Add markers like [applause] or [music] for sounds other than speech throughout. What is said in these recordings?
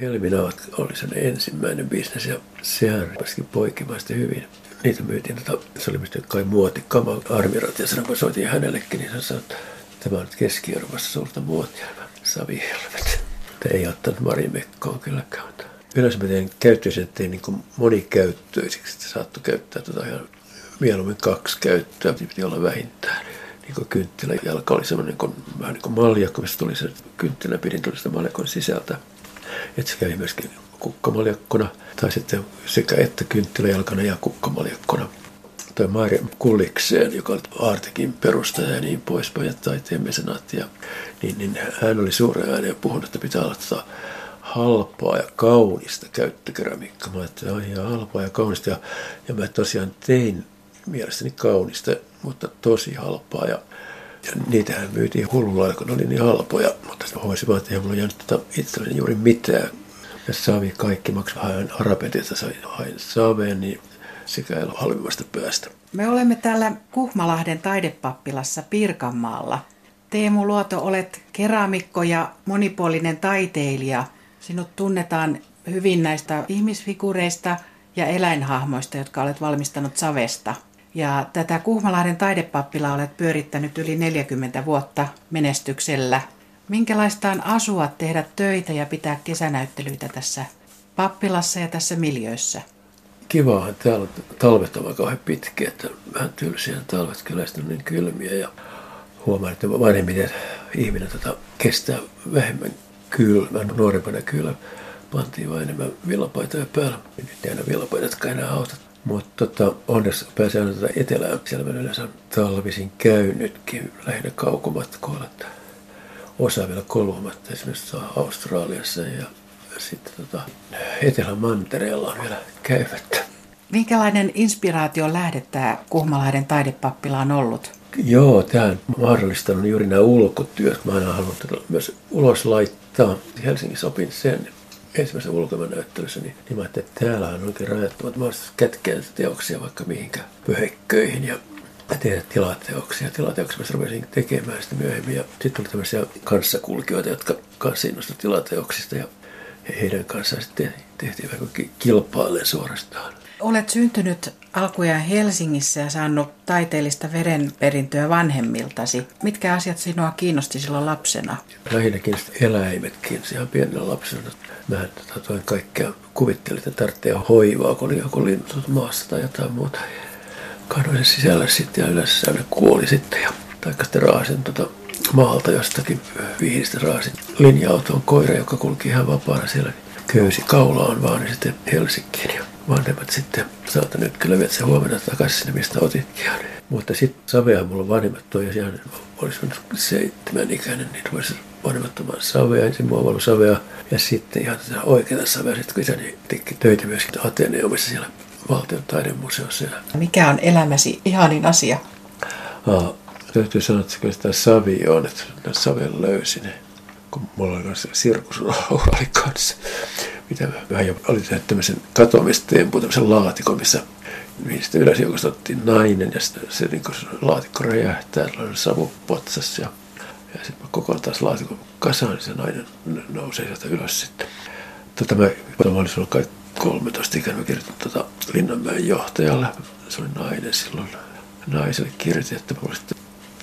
Helminaat oli sen ensimmäinen bisnes ja sehän rupesikin poikimaan sitten hyvin. Niitä myytiin, tota, se oli mistä kai muotikama armirat ja sanoi, kun soitin hänellekin, niin hän sanoi, että tämä on nyt Keski-Euroopassa suurta muotia, savihelvet. Ei ottanut Marimekkoon kylläkään. Yleensä mä tein käyttöisen, tein niin monikäyttöisiksi, että saattoi käyttää tota ihan mieluummin kaksi käyttöä, piti olla vähintään niin kuin kynttilä. Jalka oli semmoinen niin vähän niin kuin maljakko, missä tuli se kynttilä, pidin tuli sitä maljakon sisältä. Että se kävi myöskin kukkamaljakkona, tai sitten sekä että kynttiläjalkana ja kukkamaljakkona. Tai Maria Kullikseen, joka oli Artekin perustaja ja niin poispäin, ja taiteen mesenaatti. Ja, niin, niin hän oli suuren ääneen puhunut, että pitää olla tota halpaa ja kaunista käyttökeramiikkaa. Mä ajattelin, että ihan halpaa ja kaunista. Ja, ja mä tosiaan tein mielestäni kaunista, mutta tosi halpaa. Ja, ja niitähän myytiin hullulla, kun ne oli niin halpoja. Mutta mä voisin vaan, että ei mulla jäänyt tota itselleni juuri mitään. Ja Savi kaikki maksoi hain arabetilta, sai hain Saveen, niin sekä ei halvimmasta päästä. Me olemme täällä Kuhmalahden taidepappilassa Pirkanmaalla. Teemu Luoto, olet keramikko ja monipuolinen taiteilija. Sinut tunnetaan hyvin näistä ihmisfigureista ja eläinhahmoista, jotka olet valmistanut savesta. Ja tätä Kuhmalahden taidepappilaa olet pyörittänyt yli 40 vuotta menestyksellä. Minkälaista on asua, tehdä töitä ja pitää kesänäyttelyitä tässä pappilassa ja tässä miljöissä? Kivaahan täällä talvet ovat kauhean pitkiä, että vähän tylsiä talvet kyllä on niin kylmiä ja huomaan, että vanhemmiten ihminen tota kestää vähemmän kylmän, nuorempana kyllä pantiin vain enemmän villapaitoja päällä. Nyt ei aina villapaidatkaan enää auta. Mutta tota, onneksi pääsee aina tuota etelään. Siellä mä yleensä talvisin käynytkin lähinnä kaukomatkoilla. Osa vielä kolmatta esimerkiksi Australiassa ja sitten tota, Etelän mantereella on vielä käymättä. Minkälainen inspiraatio lähde tämä Kuhmalahden taidepappila on ollut? Joo, tämä on mahdollistanut juuri nämä ulkotyöt. Mä aina halunnut tätä myös ulos laittaa. Helsingissä opin sen ensimmäisen ulkomaanäyttelyssä, niin, niin mä ajattelin, että täällä on oikein rajattomat mahdollisuus kätkeä teoksia vaikka mihinkä pöhekköihin ja tehdä tilateoksia. Tilateoksia mä rupesin tekemään sitä myöhemmin. Sitten tuli tämmöisiä kanssakulkijoita, jotka kanssa innostuivat tilateoksista ja heidän kanssaan sitten tehtiin vähän kilpailen suorastaan. Olet syntynyt alkujaan Helsingissä ja saanut taiteellista verenperintöä vanhemmiltasi. Mitkä asiat sinua kiinnosti silloin lapsena? Lähinnä kiinnosti eläimetkin. Ihan pienellä lapsena. Mä toin kaikkea kuvittelin, että tarvitsee hoivaa, kun oli joku lintu maassa tai jotain muuta. Kadoin sisällä sitten ja yleensä ne kuoli sitten. Ja, taikka sitten raasin tuota maalta jostakin viihistä raasin linja-auton koira, joka kulki ihan vapaana siellä. Köysi kaulaan vaan niin sitten Helsinkiin. Ja vanhemmat sitten sanoivat, nyt kyllä sen huomenna takaisin sinne, mistä otitkin. Mutta sitten Savea mulla vanhemmat toi, ja olisi seitsemän ikäinen, niin rupesi vanhemmat omaan Savea, ensin muovailu Savea, ja sitten ihan tätä oikeaa Savea, sitten kun isäni teki töitä myöskin Ateneumissa siellä valtion taidemuseossa. Mikä on elämäsi ihanin asia? Aa, täytyy sanoa, että kyllä sitä Savi on, että Saven löysin, kun mulla oli kanssa sirkusuraali [laughs] kanssa mitä vähän jo oli tehnyt tämmöisen katoamistempun, tämmöisen laatikon, missä mihin sitten yläsijokosta otettiin nainen ja sitten se niin kuin, laatikko räjähtää, oli savu potsas ja, ja sitten mä kokoan taas laatikon kasaan, niin se nainen nousee sieltä ylös sitten. Tota, mä, mä olin ollut kai 13 ikään, mä kirjoitin tota Linnanmäen johtajalle, se oli nainen silloin, naiselle kirjoitin, että mulla oli sitten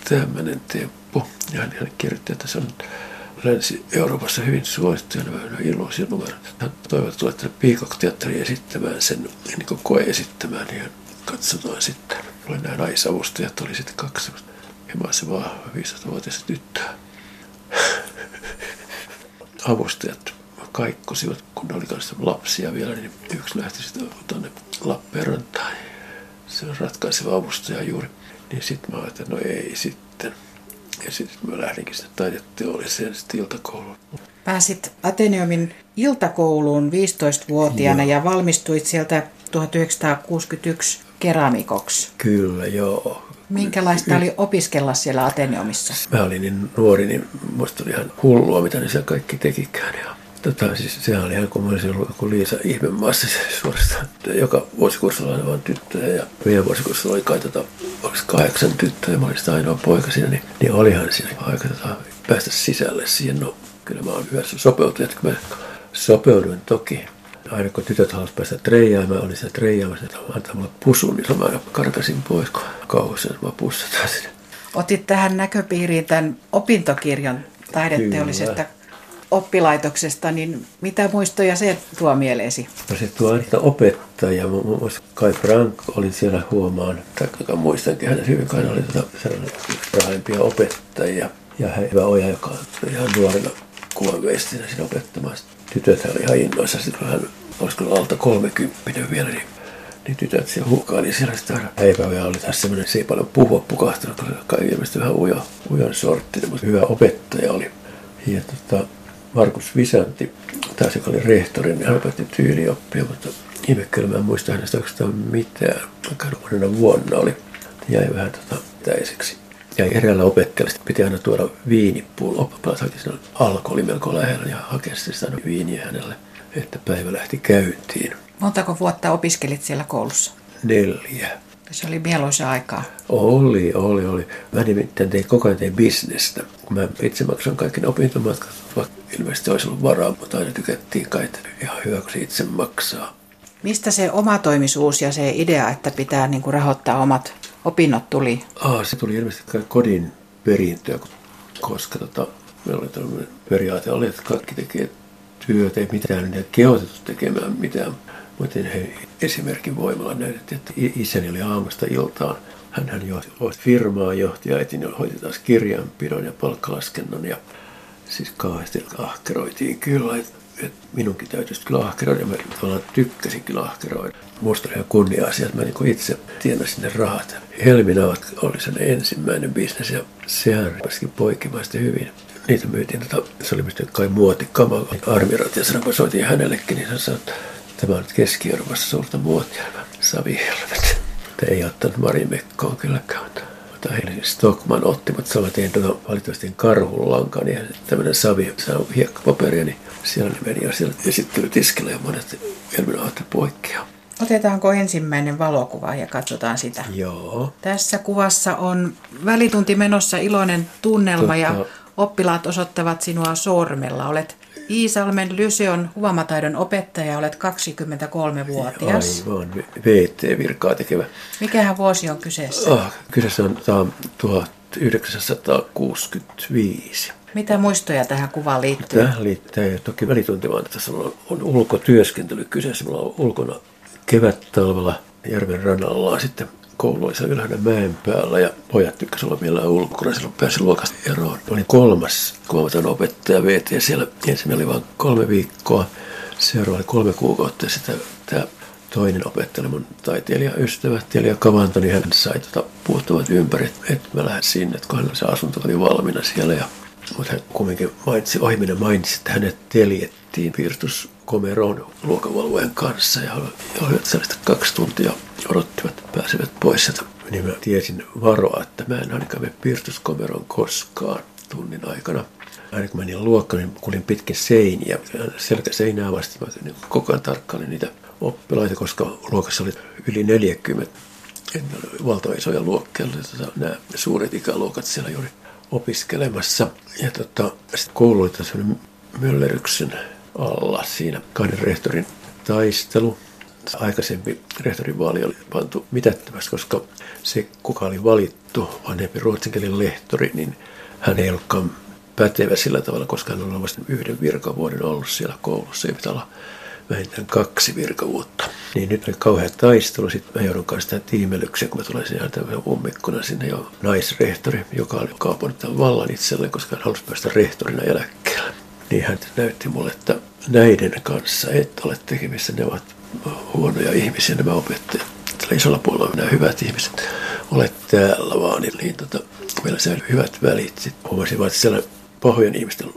tämmöinen temppu, ja hän kirjoitti, että se on Länsi-Euroopassa hyvin suosittuja nämä illuusionumerot. Hän toivoi tulla tänne Peacock-teatteriin esittämään sen, niin kuin koe esittämään, niin katsotaan sitten. Oli nämä naisavustajat, oli sitten kaksi vaan 15-vuotiaista tyttöä. [laughs] Avustajat kaikkosivat, kun ne oli kanssa lapsia vielä, niin yksi lähti sitten tuonne Lappeenrantaan. Se on ratkaiseva avustaja juuri. Niin sitten mä ajattelin, no ei sitten. Ja sitten mä lähdinkin sitten taideteolliseen sitten iltakouluun. Pääsit Ateneumin iltakouluun 15-vuotiaana joo. ja valmistuit sieltä 1961 keramikoksi. Kyllä, joo. Minkälaista oli opiskella siellä Ateneumissa? Mä olin niin nuori, niin musta oli ihan hullua, mitä ne siellä kaikki tekikään. Ja Tota, siis sehän oli ihan kuin olisin ollut joku Liisa ihmemaassa suorastaan. Joka vuosikurssilla aina vain tyttöjä ja meidän vuosikurssilla oli kai tota, kahdeksan tyttöä ja mä olin sitä ainoa poika siinä, niin, niin olihan siinä aika tota, päästä sisälle siihen. No, kyllä mä oon hyvässä sopeutunut, että kun mä sopeuduin toki. Aina kun tytöt halusivat päästä treijaamaan, olin siellä treijaamassa, että antaa mulle pusun, niin mä aina karkasin pois, kun kauhussa mä pussataan sinne. Otit tähän näköpiiriin tämän opintokirjan taideteollisesta Kyllä. Oppilaitoksesta, niin mitä muistoja se tuo mieleesi? No se tuo aina opettajia. Muun muassa Kai Frank oli siellä huomaan, tai muistankin hänen hyvin, kai oli tuota sellainen parhaimpia opettajia. Ja hyvä Oja, joka on ihan nuorena kuvanveistinä siinä opettamaan. Tytöt oli ihan innoissa, sitten hän olisiko alta kolmekymppinen vielä, niin niin tytöt siellä huukaili siellä sitä päivällä oli taas semmoinen, se ei paljon puhua pukahtunut, kun kai ilmeisesti vähän ujo, ujon sorttinen, mutta hyvä opettaja oli. Ja tota, Markus Visanti, taas joka oli rehtori, niin hän opetti tyylioppia, mutta ihme kyllä mä en muista hänestä oikeastaan mitään. Aika monena vuonna oli, jäi vähän tota, täiseksi. Ja eräällä opettajalla piti aina tuoda viinipullo. Oppilaat haki sen alkoholi melko lähellä ja hakea sitä viiniä hänelle, että päivä lähti käyntiin. Montako vuotta opiskelit siellä koulussa? Neljä. Se oli mieluisa aikaa. Oli, oli, oli. Mä nimittäin tein koko ajan tein bisnestä. Kun mä itse maksan kaikki opintomatkat, vaikka ilmeisesti olisi ollut varaa, mutta aina tykättiin kai, että ihan hyvä, kun se itse maksaa. Mistä se omatoimisuus ja se idea, että pitää niin kuin rahoittaa omat opinnot tuli? Ah, se tuli ilmeisesti kodin perintöä, koska tota, meillä oli tällainen periaate, oli, että kaikki tekee työtä, ei mitään, niin kehotettu tekemään mitään mutta he esimerkin voimalla näytettiin, että isäni oli aamusta iltaan. Hän, hän johti firmaa, johti ja äitini hoiti taas kirjanpidon ja palkkalaskennon ja siis kauheasti ahkeroitiin kyllä. Että et minunkin täytyisi kyllä ahkeroida mä tavallaan tykkäsin kyllä ahkeroida. Musta oli ihan kunnia-asia, että mä niin itse tienasin ne rahat. Helminavat oli sen ensimmäinen bisnes ja sehän rupesikin poikimaan hyvin niitä myytiin, tota, se oli mistä kai muotikama, armirat, ja sanoin, kun soitin hänellekin, niin hän sanoi, että Tämä on Keski-Euroopassa suurta muotia, savihelvet. Mutta ei ottanut Mari Mekkoon kylläkään. Mutta Helsingin Stockman otti, mutta samalla tein tuota valitettavasti karhun lankan ja tämmöinen savi, se on hiekkapaperia, niin siellä ne meni ja siellä esittelytiskillä ja monet helminaat poikkeaa. Otetaanko ensimmäinen valokuva ja katsotaan sitä? Joo. Tässä kuvassa on välitunti menossa iloinen tunnelma tota... ja oppilaat osoittavat sinua sormella. Olet Iisalmen Lyseon kuvamataidon opettaja, olet 23-vuotias. Aivan, VT-virkaa tekevä. Mikähän vuosi on kyseessä? Ah, kyseessä on, tämä on 1965. Mitä muistoja tähän kuvaan liittyy? Tähän liittyy toki välitunti, vaan tässä on, on ulkotyöskentely kyseessä. Mulla on ulkona kevät-talvella järven rannalla sitten koulu oli ylhäällä mäen päällä ja pojat tykkäsivät olla vielä ulkona. Silloin pääsi luokasta eroon. Olin kolmas kuvaamaton opettaja VT siellä ensimmäinen oli vain kolme viikkoa. Seuraava oli kolme kuukautta ja sitten tämä toinen opettaja, mun taiteilijaystävä, Telia Kavanto, niin hän sai tota puuttuvat ympäri, että mä lähden sinne, että kun se asunto oli valmiina siellä. Ja, mutta hän kumminkin mainitsi, ohiminen mainitsi, että hänet teljettiin piirtuskomeroon luokavalvojen kanssa ja olivat sellaista kaksi tuntia odottivat, pääsevät pois sieltä. Niin mä tiesin varoa, että mä en ainakaan mene piirtuskomeroon koskaan tunnin aikana. Aina kun menin luokkaan, niin kulin pitkin seiniä, selkä seinää vasta. Mä niin koko ajan tarkkailin niitä oppilaita, koska luokassa oli yli 40 valtavan isoja luokkia, tota, nämä suuret ikäluokat siellä juuri opiskelemassa. Ja tota, sitten koulu oli mölleryksen alla siinä kahden rehtorin taistelu aikaisempi rehtorivaali oli pantu mitättömästi, koska se, kuka oli valittu, vanhempi ruotsinkielinen lehtori, niin hän ei ollutkaan pätevä sillä tavalla, koska hän on vasta yhden virkavuoden ollut siellä koulussa. Ei pitää olla vähintään kaksi virkavuotta. Niin nyt oli kauhea taistelu. Sitten mä joudun kanssa tähän tiimelykseen, kun mä tulen sinne tämän ummikkona sinne jo naisrehtori, joka oli kaupannut tämän vallan itselleen, koska hän halusi päästä rehtorina eläkkeelle. Niin hän näytti mulle, että näiden kanssa et ole tekemissä. Ne ovat huonoja ihmisiä nämä opettajat. Tällä isolla puolella on nämä hyvät ihmiset. Olet täällä vaan, niin, tota, meillä säilyy hyvät välit. Sitten huomasin vaan, että siellä pahojen ihmisten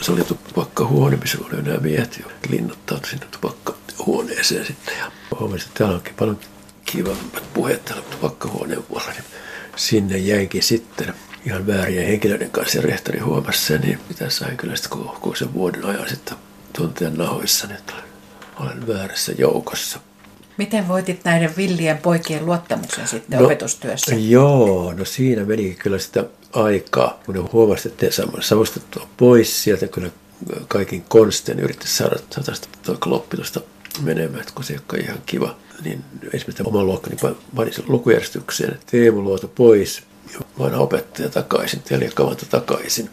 se oli tupakkahuone, missä oli nämä miehet jo linnoittautu sinne tupakkahuoneeseen sitten. Ja huomasin, että täällä onkin paljon kivammat puheet täällä tupakkahuoneen puolella. Niin sinne jäinkin sitten ihan väärien henkilöiden kanssa ja rehtori huomasi sen, niin mitä sain kyllä sitten koko, koko sen vuoden ajan sitten tuntea nahoissa, että olen väärässä joukossa. Miten voitit näiden villien poikien luottamuksen sitten no, opetustyössä? Joo, no siinä meni kyllä sitä aikaa, kun ne huomasivat, että ei saa savustettua pois sieltä. Kyllä kaikin konstein yritti saada tästä loppitusta menemään, että kun se ei ihan kiva. Niin esimerkiksi oman luokkani panin sen lukujärjestykseen, Teemu Luoto pois, vanha opettaja takaisin, Telia Kavanta takaisin.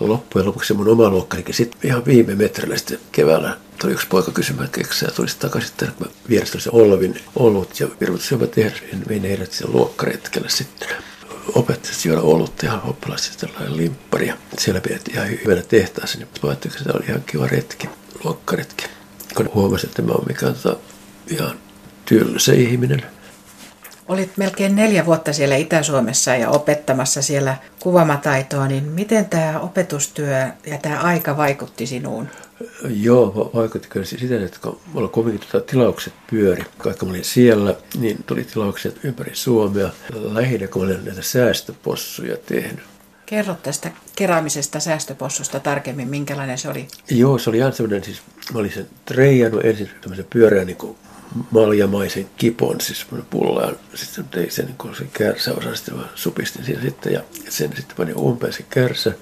Loppujen lopuksi mun oma luokkanikin sitten ihan viime metrillä sitten keväällä tuli yksi poika kysymään, keksää tulisi takaisin, että mä vierestä se Olvin olut ja virvoitus jopa tehdä, niin vein heidät sen luokkaretkelle sitten opettajat juoda olutta ja oppilaiset tällainen limppari. Siellä pidettiin ihan hyvänä tehtaassa, niin että se oli ihan kiva retki, luokkaretki. Kun huomasin, että mä oon mikään tota, ihan tylsä ihminen. Olit melkein neljä vuotta siellä Itä-Suomessa ja opettamassa siellä kuvamataitoa, niin miten tämä opetustyö ja tämä aika vaikutti sinuun? Joo, vaikutti kyllä siten, että kun mulla kuitenkin tuota tilaukset pyöri, vaikka mä olin siellä, niin tuli tilaukset ympäri Suomea. Lähinnä kun mä olin näitä säästöpossuja tehnyt. Kerro tästä keräämisestä säästöpossusta tarkemmin, minkälainen se oli? Joo, se oli ihan semmoinen, siis mä olin sen treijannut ensin tämmöisen pyöreän niin maljamaisen kipon, siis pullaan. Sitten tein sen, niin se kärsäosa, sitten mä supistin siinä sitten ja sen sitten panin umpeen se kärsä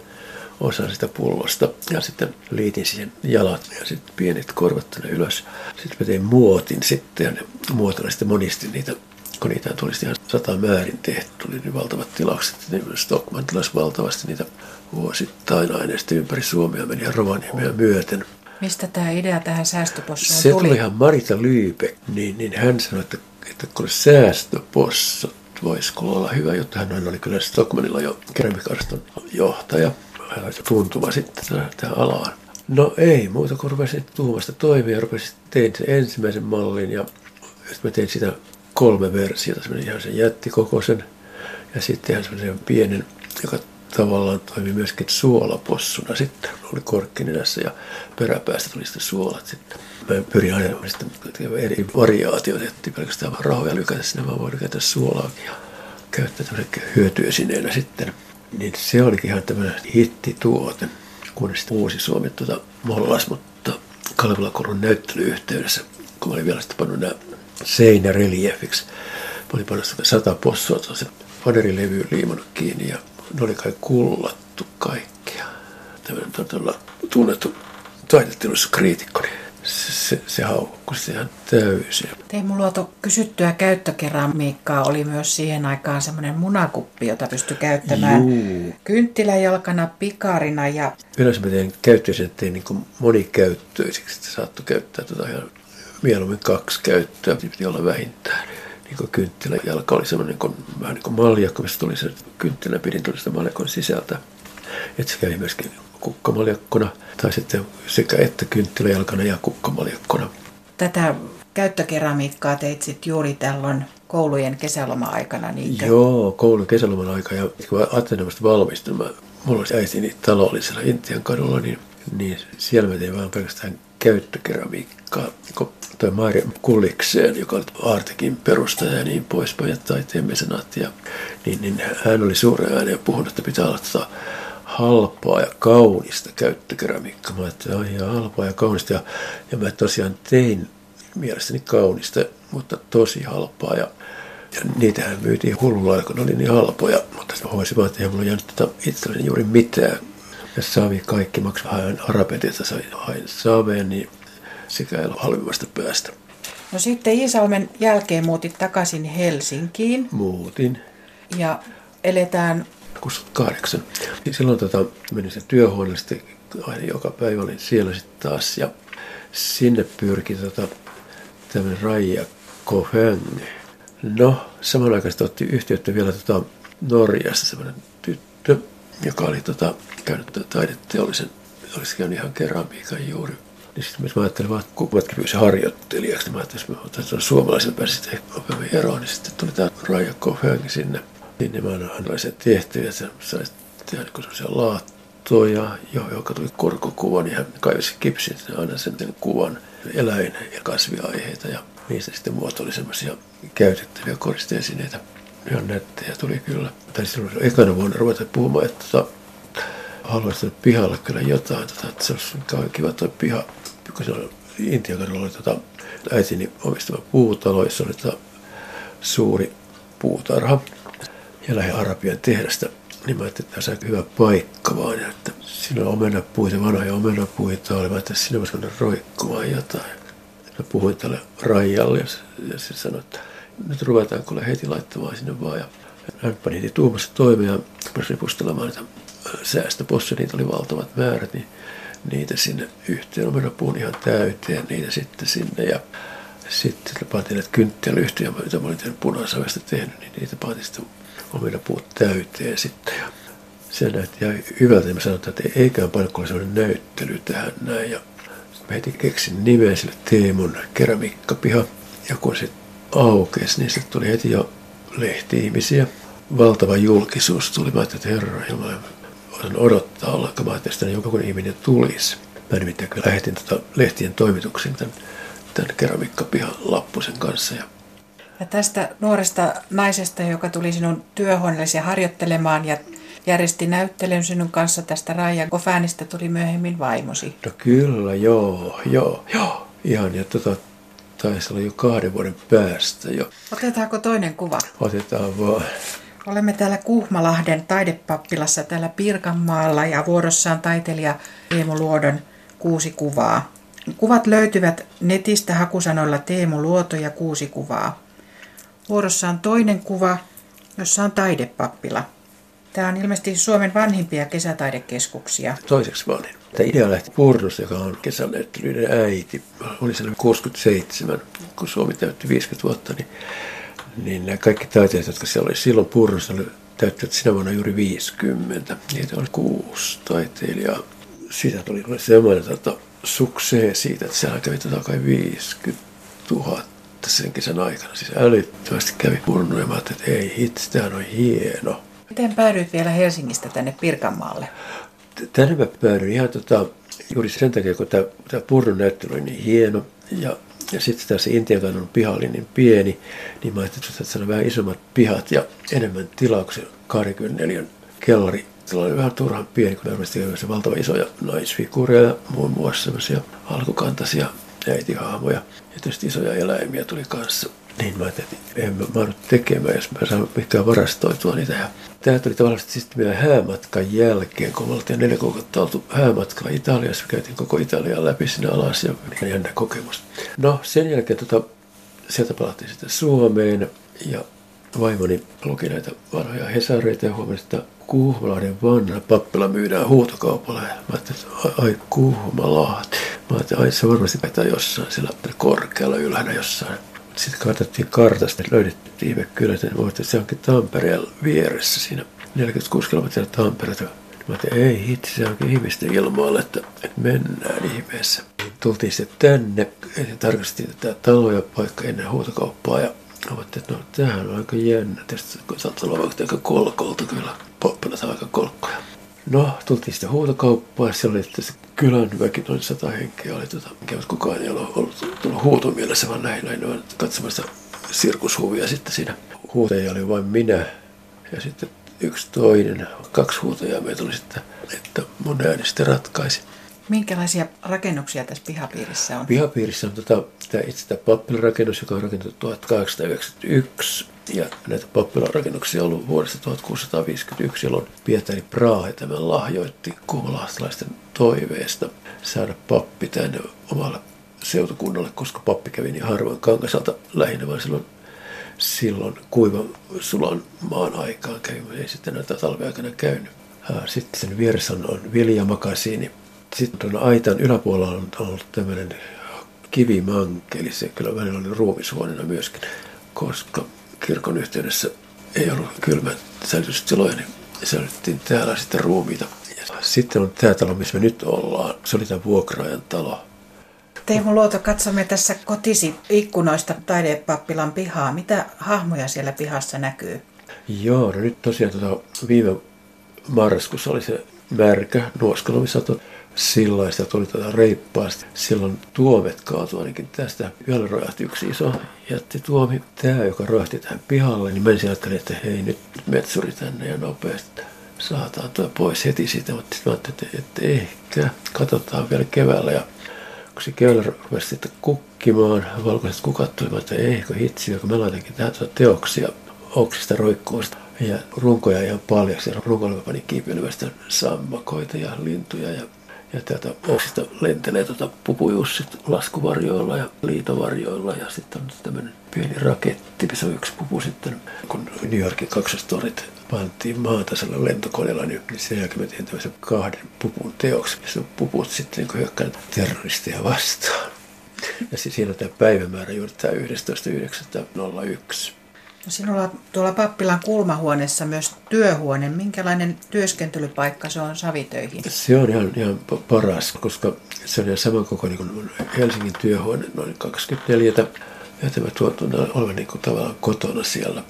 osan sitä pullosta ja sitten liitin siihen jalat ja sitten pienet korvat tänne ylös. Sitten mä tein muotin sitten ja ne muotilla sitten monistin niitä kun niitä tuli ihan sata määrin tehty, tuli niin valtavat tilaukset, niin Stockman tilasi valtavasti niitä vuosittain aina sitten ympäri Suomea meni Rovaniemia myöten. Mistä tämä idea tähän säästöpossuun Se tuli? Se tuli ihan Marita Lyype, niin, niin hän sanoi, että, että kun säästöpossut voisiko olla hyvä juttu. Hän oli kyllä Stockmanilla jo keramikarston johtaja tuntuma sitten tähän alaan. No ei muuta kuin rupesin tuumasta toimia. Rupesin, tein sen ensimmäisen mallin ja sitten mä tein sitä kolme versiota, semmoinen ihan sen jättikokoisen ja sitten ihan semmoisen pienen, joka tavallaan toimi myöskin suolapossuna sitten. Oli korkkinenässä ja peräpäästä tuli sitten suolat sitten. Mä pyrin aina sitten eri variaatioita, että pelkästään rahoja lykätä sinne, vaan voi lykätä suolaakin ja käyttää tämmöisen hyötyesineenä sitten niin se olikin ihan tämmöinen hittituote, kunnes uusi Suomi tuota mollas, mutta Kalevala Korun näyttelyyhteydessä, kun mä olin vielä sitten pannut nämä seinäreliefiksi. Mä olin pannut sata possua se panerilevyyn liimannut kiinni ja ne oli kai kullattu kaikkia. Tämmöinen todella tunnettu taidettelussa kriitikko, niin se, se haukkui ihan täysin. Teemu Luoto, kysyttyä käyttökeramiikkaa oli myös siihen aikaan semmoinen munakuppi, jota pystyi käyttämään Juu. kynttiläjalkana, pikarina ja... Yleensä mä tein käyttöisen, tein niin monikäyttöisiksi, että saattoi käyttää tota ihan mieluummin kaksi käyttöä, piti olla vähintään. Niin kuin kynttiläjalka oli semmoinen niin vähän niin kuin maljakko, missä tuli se kynttilä pidin tuli sitä maljakon sisältä. Että se kävi myöskin kukkamaljakkona tai sitten sekä että kynttiläjalkana ja kukkamaljakkona. Tätä käyttökeramiikkaa teit sitten juuri tällöin koulujen kesäloma-aikana, niinkö? Joo, koulun kesäloman aika ja kun Ateneumasta valmistuin, mä, mulla oli äitini talollisella Intian kadulla, niin, niin siellä mä tein vaan pelkästään käyttökeramiikkaa. Kun toi Maari Kullikseen, joka oli Artekin perustaja ja niin poispäin, ja taiteen mesenaatti, niin, niin hän oli suuren ääneen puhunut, että pitää olla tota, halpaa ja kaunista käyttökeramiikkaa. Mä ajattelin, että ihan halpaa ja kaunista. Ja, ja mä tosiaan tein mielestäni kaunista, mutta tosi halpaa. Ja, ja niitähän myytiin hullulla, kun ne oli niin halpoja. Mutta huomasin vaan, että ei mulla jäänyt tota itselleni juuri mitään. Ja Savi kaikki maksoi hain arabetilta, sai hain Saveen, niin sekä ei ole halvimmasta päästä. No sitten Iisalmen jälkeen muutit takaisin Helsinkiin. Muutin. Ja eletään 68. Silloin tota, menin se työhuone sitten aina joka päivä olin siellä sitten taas ja sinne pyrki tota, tämmöinen Raija Koheng. No, samanaikaisesti otti yhteyttä vielä tota, Norjasta semmoinen tyttö, joka oli tota, käynyt taideteollisen, olisi käynyt ihan keramiikan juuri. Niin sitten mä ajattelin että kuvatkin pyysi harjoittelijaksi. Niin mä ajattelin, että mä otan suomalaisen pääsin nopeammin eroon, niin sitten tuli tämä Raija Koheng sinne nimenomaisia tehtyjä, että saisi tehdä niin sellaisia laattoja, joka tuli korkokuva, niin hän kaivasi kipsin aina sen kuvan eläin- ja kasviaiheita ja niistä sitten muotoili semmoisia käytettäviä koristeesineitä. Ihan nättejä tuli kyllä. Tai silloin ekana vuonna ruveta puhumaan, että tota, haluaisin pihalla kyllä jotain, tota, että se olisi kiva tuo piha, kun se oli Intiakadulla oli tota, äitini omistama puutalo, jossa oli tota, suuri puutarha ja lähdin Arabian tehdasta niin mä ajattelin, että tässä on hyvä paikka vaan, ja että siinä on omenapuita, vanhoja omenapuita oli, mä että siinä voisi mennä roikkumaan jotain. Mä puhuin tälle Raijalle ja se, ja se sanoi, että nyt ruvetaan kuule heti laittamaan sinne vaan. Ja hän pani heti tuumassa toimeen ja ripustelemaan niitä säästöpossuja, niitä oli valtavat määrät, niin niitä sinne yhteen omenapuun ihan täyteen, niitä sitten sinne. Ja sitten pantiin näitä kynttilälyhtyjä, joita mä olin tehnyt punaisavesta tehnyt, niin niitä pantiin sitten omenapuut täyteen sitten. Ja se näytti ihan hyvältä, ja mä sanoin, että eiköhän ole sellainen näyttely tähän näin. Ja mä heti keksin nimeä sille Teemun keramikkapiha. Ja kun se aukesi, niin sitten tuli heti jo lehti-ihmisiä. Valtava julkisuus tuli. Mä ajattelin, että herra, mä osan odottaa olla, Mä ajattelin, että joku ihminen tulisi. Mä nimittäin kyllä lähetin tota lehtien toimituksiin tämän, tämän keramikkapihan lappusen kanssa. Ja ja tästä nuoresta naisesta, joka tuli sinun työhuoneellesi harjoittelemaan ja järjesti näyttelyn sinun kanssa tästä Raija Kofäänistä tuli myöhemmin vaimosi. No kyllä, joo, joo, joo. Ihan, ja tota, taisi olla jo kahden vuoden päästä jo. Otetaanko toinen kuva? Otetaan vaan. Olemme täällä Kuhmalahden taidepappilassa täällä Pirkanmaalla ja vuorossa on taiteilija Teemu Luodon kuusi kuvaa. Kuvat löytyvät netistä hakusanoilla Teemu Luoto ja kuusi kuvaa. Vuorossa on toinen kuva, jossa on taidepappila. Tämä on ilmeisesti Suomen vanhimpia kesätaidekeskuksia. Toiseksi vanhin. Tämä idea lähti Purnusta, joka on kesänäyttelyiden äiti. Oli siellä 67, kun Suomi täytti 50 vuotta, niin, niin nämä kaikki taiteilijat, jotka siellä oli silloin Purnussa, täyttivät sinä vuonna juuri 50. Niitä oli kuusi taiteilijaa. Siitä tuli semmoinen tota, suksee siitä, että siellä kävi tota kai 50 000 sen kesän aikana. Siis älyttömästi kävi Purnu ja mä ajattelin, että ei hitsi, tämähän on hieno. Miten päädyit vielä Helsingistä tänne Pirkanmaalle? Tänne mä päädyin ihan tota, juuri sen takia, kun tämä, tämä Purnun näyttely oli niin hieno ja, ja sitten tässä Intian piha oli niin pieni, niin mä ajattelin, että se on vähän isommat pihat ja enemmän tilauksia 24 kellari. Se oli vähän turhan pieni, kun varmasti valtava isoja naisfiguureja, muun muassa sellaisia alkukantaisia äitihahmoja. Ja tietysti isoja eläimiä tuli kanssa. Niin mä ajattelin, että en mä mahdu tekemään, jos mä saan mikään varastoitua niitä. Ja tämä tuli tavallaan sitten meidän häämatkan jälkeen, kun me oltiin neljä kuukautta oltu häämatkalla Italiassa. Käytiin koko Italian läpi sinne alas ja jännä kokemus. No sen jälkeen tota, sieltä palattiin sitten Suomeen ja vaimoni luki näitä vanhoja hesareita ja huomasi, että Kuhmalahden vanha pappila myydään huutokaupalla. Mä ajattelin, että ai Kuhmalahti. Mä ajattelin, ai se varmasti pitää jossain siellä korkealla ylhäällä jossain. Sitten katsottiin kartasta, että löydettiin ihme kyllä, että se onkin Tampereen vieressä siinä 46 kilometriä Tampereelta. Mä ajattelin, ei hitsi, se onkin ihmisten ilmoilla, että, että mennään ihmeessä. Tultiin sitten tänne, tarkastettiin tätä taloa ja paikka ennen huutokauppaa ja Ajattelin, että no tämähän on aika jännä. Tästä saattaa olla vaikka aika kolkolta kyllä. Poppelat on aika kolkkoja. No, tultiin sitten huutokauppaan. Siellä oli tässä kylän väki, noin sata henkeä oli, tota, mikä kukaan ei ollut, ollut tullut huuton mielessä, vaan näin, näin vaan katsomassa sirkushuvia sitten siinä. Huutajia oli vain minä ja sitten yksi toinen. Kaksi huutajaa meitä oli sitten, että mun ääni sitten ratkaisi. Minkälaisia rakennuksia tässä pihapiirissä on? Pihapiirissä on tota, tämä itse tämä pappilarakennus, joka on rakennettu 1891. Ja näitä pappilarakennuksia on ollut vuodesta 1651, jolloin Pietari Praahe tämän lahjoitti kuumalahtalaisten toiveesta saada pappi tänne omalle seutukunnalle, koska pappi kävi niin harvoin Kangasalta lähinnä, vaan silloin, silloin kuivan sulan maan aikaan kävi, ei sitten näitä talveaikana käynyt. Sitten sen vieressä on, viljamakasiini, sitten tuon aitan yläpuolella on ollut tämmöinen kivimankeli, se kyllä välillä oli ruumishuoneena myöskin, koska kirkon yhteydessä ei ollut kylmän säilytystiloja, niin säilytettiin täällä sitten ruumiita. Sitten on tämä talo, missä me nyt ollaan. Se oli tämä vuokraajan talo. Teemu Luoto, katsomme tässä kotisi ikkunoista taidepappilan pihaa. Mitä hahmoja siellä pihassa näkyy? Joo, no nyt tosiaan tuota, viime marraskuussa oli se märkä nuoskalomisato sillaista tuli tätä reippaasti. Silloin tuomet kaatui ainakin tästä. Yöllä rojahti yksi iso tuomi. Tämä, joka rojahti tähän pihalle, niin mä ajattelin, että hei nyt metsuri tänne ja nopeasti saataan tuo pois heti siitä. Mutta sitten mä ajattelin, että, että ehkä katsotaan vielä keväällä. Ja kun se keväällä rupesi sitten kukkimaan, valkoiset kukat tulivat, että eikö hitsi, kun mä laitankin tähän tuota teoksia oksista roikkuista Ja runkoja ihan paljon. Siellä runkoilla pani kiipeilemästä sammakoita ja lintuja ja ja täältä oksista lentelee tuota pupujussit laskuvarjoilla ja liitovarjoilla ja sitten on tämmöinen pieni raketti, se on yksi pupu sitten, kun New Yorkin kaksostorit pantiin maataisella lentokoneella, niin sen jälkeen me tein tämmöisen kahden pupun teoksen, missä on puput sitten niin hyökkään terroristeja vastaan. Ja siis siinä on tämä päivämäärä juuri tämä 11.9.01. No sinulla tuolla pappilan kulmahuoneessa myös työhuone. Minkälainen työskentelypaikka se on savitöihin? Se on ihan, ihan paras, koska se on ihan saman koko niin kuin Helsingin työhuone, noin 24. Ja tämä tuotu olevan niin kuin tavallaan kotona siellä.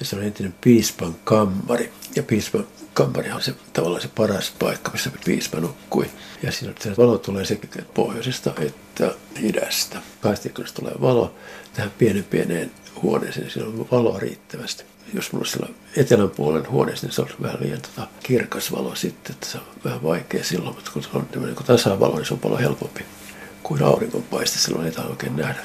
Ja se on entinen piispan kammari. Ja piispan kammari on se, tavallaan se paras paikka, missä piispa nukkui. Ja siinä on, valo tulee sekä pohjoisesta että idästä. Kahdesta tulee valo tähän pienen pieneen huoneeseen, niin siinä on valoa riittävästi. Jos mulla siellä etelän puolen huoneessa, niin se on vähän liian tota, kirkas valo sitten, että se on vähän vaikea silloin, mutta kun se on tämmöinen kun tasavalo, niin se on paljon helpompi kuin aurinkonpaiste, silloin ei oikein nähdä,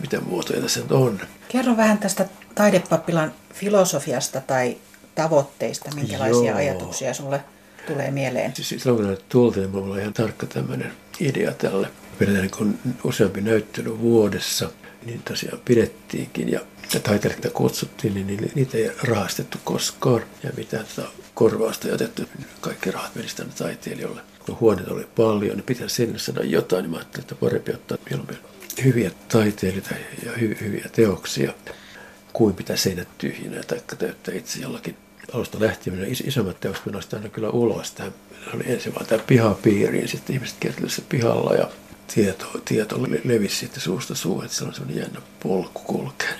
mitä muotoja tässä on. Kerro vähän tästä taidepappilan filosofiasta tai tavoitteista, minkälaisia Joo. ajatuksia sulle tulee mieleen? Siis silloin kun tultiin, niin minulla oli ihan tarkka tämmöinen idea tälle. Pidetään niin useampi näyttely vuodessa – niin tosiaan pidettiinkin. Ja taiteilijat kutsuttiin, niin, niitä ei rahastettu koskaan. Ja mitään tota korvausta ei otettu. Kaikki rahat menisi tänne taiteilijoille. Kun huoneita oli paljon, niin pitäisi sinne sanoa jotain, niin mä ajattelin, että parempi ottaa mieluummin hyviä taiteilijoita ja hy, hyviä teoksia kuin pitää seinät tyhjinä tai täyttää itse jollakin alusta lähtien is, isommat teokset aina kyllä ulos. Tämä oli ensin vaan tämä pihapiiriin, sitten ihmiset kiertelivät pihalla ja tieto, tieto levisi sitten suusta suuhun, että se on sellainen jännä polku kulkea.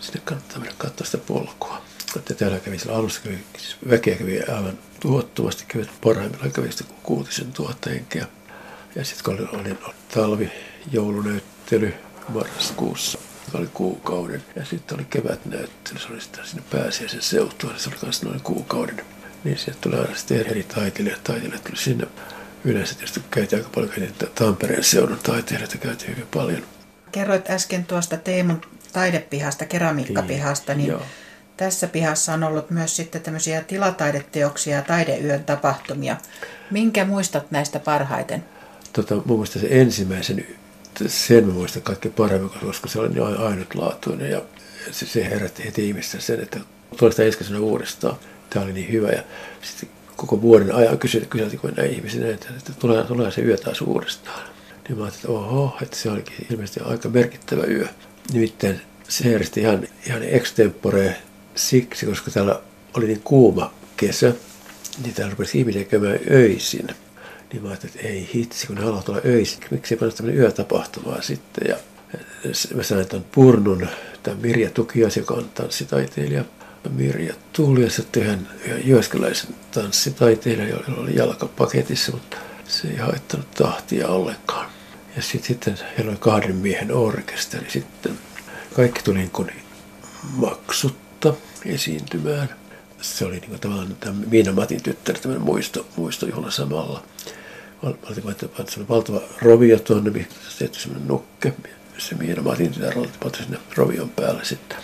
Sitten kannattaa mennä katsoa sitä polkua. Että täällä kävi sillä alussa, kävi, siis väkeä kävi aivan tuottuvasti, kävi parhaimmillaan kävi sitten kuutisen tuhatta henkeä. Ja sitten kun oli, oli, talvi, joulunäyttely marraskuussa, oli kuukauden. Ja sitten oli kevätnäyttely, se oli sitten sinne pääsiäisen seutua, se oli myös noin kuukauden. Niin sieltä tuli aina sitten eri taiteilijat, taiteilijat tuli sinne yleensä tietysti käytiin aika paljon, käytiin Tampereen seudun taiteilijoita käytiin hyvin paljon. Kerroit äsken tuosta Teemun taidepihasta, keramiikkapihasta, niin, niin tässä pihassa on ollut myös sitten tämmöisiä tilataideteoksia ja taideyön tapahtumia. Minkä muistat näistä parhaiten? Tota, mun mielestä se ensimmäisen, sen mä muistan kaikkein paremmin, koska se oli niin ainutlaatuinen ja se, se herätti heti ihmistä sen, että tulee sitä uudestaan. Tämä oli niin hyvä ja sitten koko vuoden ajan kyseltiin, ihmisiä, että, että tulee, tulee se yö taas uudestaan. Niin mä ajattelin, että oho, että se olikin ilmeisesti aika merkittävä yö. Nimittäin se järjesti ihan, ihan extempore siksi, koska täällä oli niin kuuma kesä, niin täällä rupesi ihmisiä käymään öisin. Niin mä ajattelin, että ei hitsi, kun ne haluaa tulla öisin, miksi ei panna tämmöinen yötapahtumaa sitten. Ja mä sain tämän Purnun, tämän Mirja Tukias, joka on tanssitaiteilija, Mirja tuli ja sitten yhden, yhden jyväskeläisen tanssitaiteilijan, jolla oli jalka paketissa, mutta se ei haittanut tahtia ollenkaan. Ja sitten, sitten heillä oli kahden miehen orkesteri sitten. Kaikki tuli niin kuin maksutta esiintymään. Se oli niin kuin tavallaan tämä Miina Matin tyttär, tämmöinen muisto, muistojuhla samalla. Oltiin pantu valtava rovio tuonne, mihin tehty semmoinen nukke. Se Miina Matin tyttär oli sinne rovion päälle sitten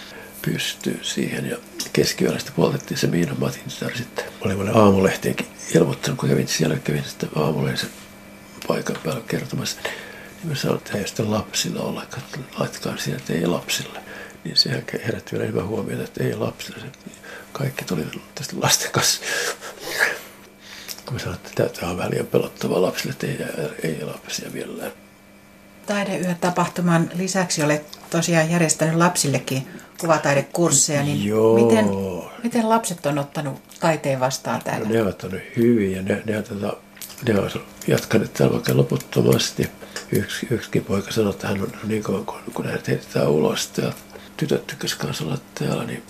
pystyy siihen. Ja keskiyöllä sitten poltettiin se Miina Matin tytär sitten. Oli mulle aamulehteenkin ilmoittanut, kun kävin siellä, kävin sitten aamulehdessä paikan päällä kertomassa. Niin mä sanoin, että ei sitten lapsilla olla, laittakaa siinä, että ei lapsille. Niin sehän herätti vielä hyvää huomiota, että ei lapsille. Kaikki tuli tästä lasten kanssa. Kun mä sanoin, että tämä on vähän liian pelottavaa lapsille, että ei, ei lapsia vielä. Taideyötapahtuman lisäksi olet tosiaan järjestänyt lapsillekin kuvataidekursseja, niin Joo. Miten, miten lapset on ottanut taiteen vastaan täällä? No, ne ovat ottanut hyvin ja ne, ne, tota, ne on jatkaneet täällä vaikka loputtomasti. Yksi, yksikin poika sanoi, että hän on niin kauan, kun, kun hänet heitetään ulos ja tytöt tykkäsivät kanssa olla täällä, niin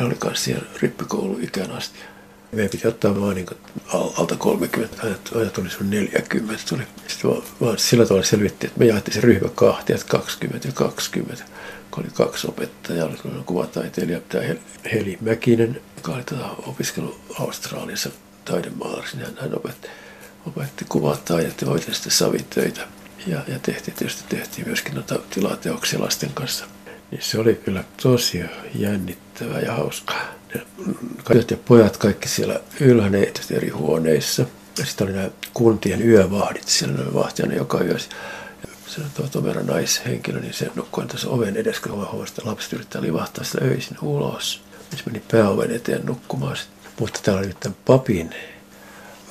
ne oli kanssa siellä rippikouluikään asti. Meidän piti ottaa vaan niin alta 30, aina tuli sun 40. Tuli. Sitten vaan, vaan sillä tavalla selvittiin, että me jaettiin se ryhmä kahtia, että 20 ja 20 kun oli kaksi opettajaa, oli kuvataiteilija, tämä Heli Mäkinen, joka oli tätä opiskellut Australiassa taidemaalaksi, niin hän opetti, opetti kuvataidetta ja hoiti sitten savitöitä. Ja, ja tehtiin, tietysti tehtiin myöskin noita tilateoksia lasten kanssa. Niin se oli kyllä tosi jännittävää ja hauskaa. Ne tytöt ja pojat kaikki siellä ylhäällä eri huoneissa. Ja sitten oli nämä kuntien yövahdit, siellä oli vahtijana joka yö. Se on tuo tomera naishenkilö, niin se nukkui tässä oven edessä, kun huomasi, että lapset yrittää livahtaa sitä öisin ulos. Se meni pääoven eteen nukkumaan. Mutta täällä oli nyt tämän papin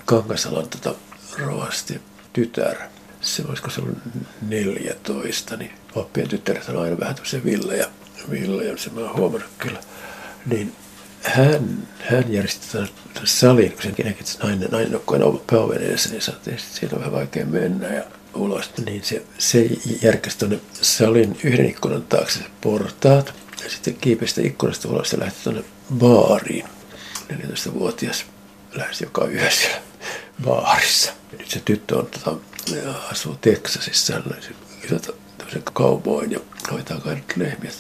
Kangasalan tota, rovasti tytär. Se olisiko se ollut 14, niin pappien tyttäret on aina vähän tämmöisiä villejä. Villejä, se mä oon huomannut kyllä. Niin hän, hän järjesti tämän salin, kun sen että nainen, nainen nukkui aina pääoven edessä, niin sanottiin, että siitä on vähän vaikea mennä ja ulos. Niin se, se järkäsi tuonne salin yhden ikkunan taakse portaat ja sitten kiipeistä ikkunasta ulos ja lähti tuonne baariin. 14-vuotias lähes joka yö siellä baarissa. Nyt se tyttö on, tota, asuu Teksasissa, sellaisen kauboin ja hoitaa kaikki lehmiä